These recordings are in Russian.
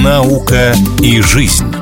Наука и жизнь.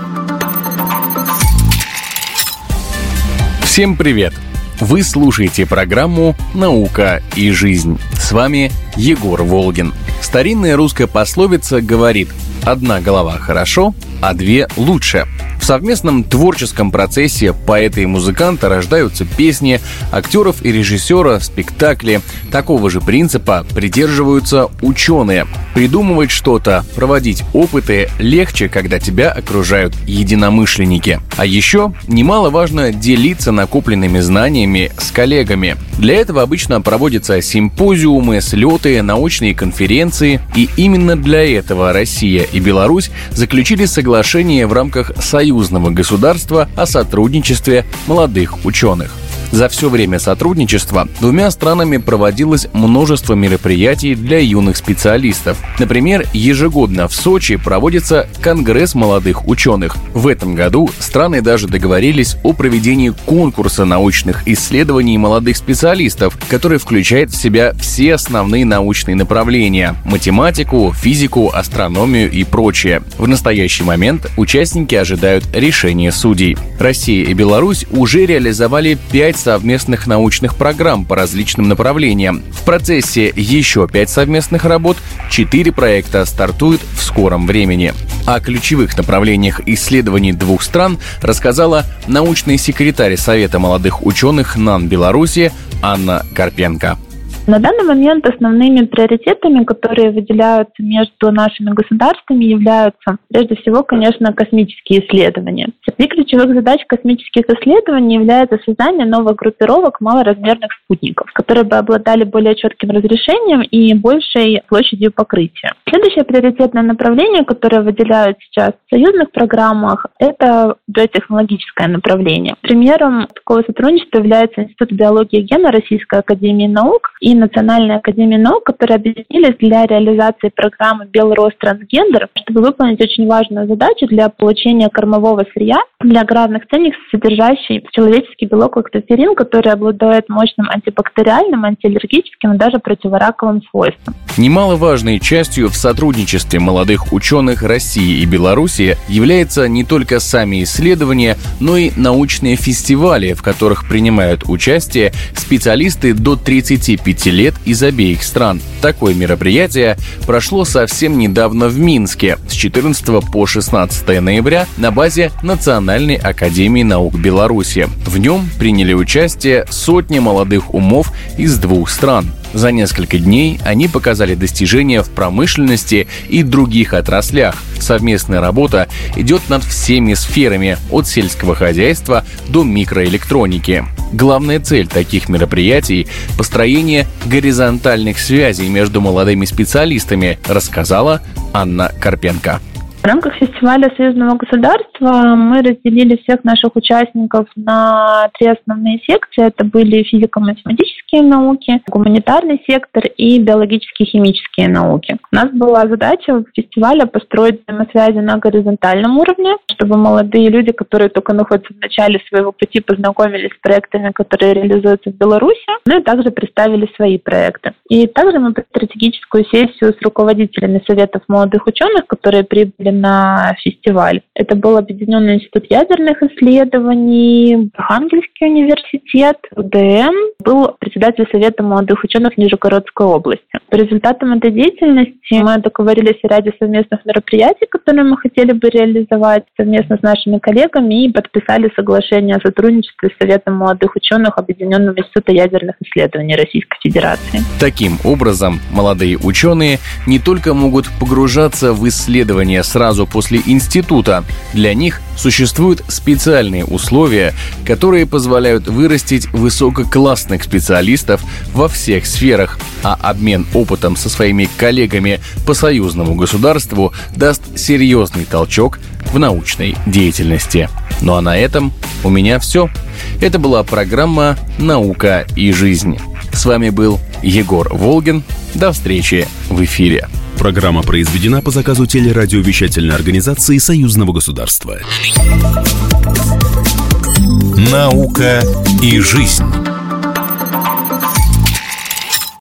Всем привет! Вы слушаете программу «Наука и жизнь». С вами Егор Волгин. Старинная русская пословица говорит «Одна голова хорошо, а две лучше». Совместном творческом процессе поэта и музыканта рождаются песни, актеров и режиссера спектакли. Такого же принципа придерживаются ученые. Придумывать что-то, проводить опыты легче, когда тебя окружают единомышленники. А еще немаловажно делиться накопленными знаниями с коллегами. Для этого обычно проводятся симпозиумы, слеты, научные конференции. И именно для этого Россия и Беларусь заключили соглашение в рамках союзного государства о сотрудничестве молодых ученых. За все время сотрудничества двумя странами проводилось множество мероприятий для юных специалистов. Например, ежегодно в Сочи проводится Конгресс молодых ученых. В этом году страны даже договорились о проведении конкурса научных исследований молодых специалистов, который включает в себя все основные научные направления – математику, физику, астрономию и прочее. В настоящий момент участники ожидают решения судей. Россия и Беларусь уже реализовали пять совместных научных программ по различным направлениям. В процессе еще пять совместных работ, четыре проекта стартуют в скором времени. О ключевых направлениях исследований двух стран рассказала научный секретарь Совета молодых ученых НАН Беларуси Анна Карпенко. На данный момент основными приоритетами, которые выделяются между нашими государствами, являются прежде всего, конечно, космические исследования. Среди ключевых задач космических исследований является создание новых группировок малоразмерных спутников, которые бы обладали более четким разрешением и большей площадью покрытия. Следующее приоритетное направление, которое выделяют сейчас в союзных программах, это биотехнологическое направление. Примером такого сотрудничества является Институт биологии гена Российской академии наук и Национальной академии наук, которые объединились для реализации программы «Белрос трансгендер», чтобы выполнить очень важную задачу для получения кормового сырья для аграрных ценник, содержащий человеческий белок лактоферин, который обладает мощным антибактериальным, антиаллергическим и даже противораковым свойством. Немаловажной частью в сотрудничестве молодых ученых России и Беларуси является не только сами исследования, но и научные фестивали, в которых принимают участие специалисты до 35 лет из обеих стран. Такое мероприятие прошло совсем недавно в Минске с 14 по 16 ноября на базе Национальной академии наук Беларуси. В нем приняли участие сотни молодых умов из двух стран. За несколько дней они показали достижения в промышленности и других отраслях. Совместная работа идет над всеми сферами, от сельского хозяйства до микроэлектроники. Главная цель таких мероприятий – построение горизонтальных связей между молодыми специалистами, рассказала Анна Карпенко. В рамках фестиваля союзного государства мы разделили всех наших участников на три основные секции. Это были физико-математические науки, гуманитарный сектор и биологические-химические науки. У нас была задача фестиваля построить взаимосвязи на горизонтальном уровне, чтобы молодые люди, которые только находятся в начале своего пути, познакомились с проектами, которые реализуются в Беларуси, ну и также представили свои проекты. И также мы стратегическую сессию с руководителями Советов молодых ученых, которые прибыли на фестиваль. Это был Объединенный институт ядерных исследований, Архангельский университет, УДМ, был председатель Совета молодых ученых Нижегородской области. По результатам этой деятельности мы договорились о ряде совместных мероприятий, которые мы хотели бы реализовать совместно с нашими коллегами и подписали соглашение о сотрудничестве с Советом молодых ученых Объединенного института ядерных исследований Российской Федерации. Таким образом, молодые ученые не только могут погружаться в исследования сразу после института. Для них существуют специальные условия, которые позволяют вырастить высококлассных специалистов во всех сферах, а обмен опытом со своими коллегами по союзному государству даст серьезный толчок в научной деятельности. Ну а на этом у меня все. Это была программа «Наука и жизнь». С вами был Егор Волгин. До встречи в эфире. Программа произведена по заказу телерадиовещательной организации Союзного государства. Наука и жизнь.